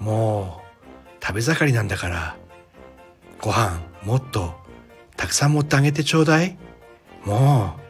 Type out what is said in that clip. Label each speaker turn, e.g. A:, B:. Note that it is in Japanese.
A: もう食べ盛りなんだからご飯もっとたくさん持ってあげてちょうだい。もう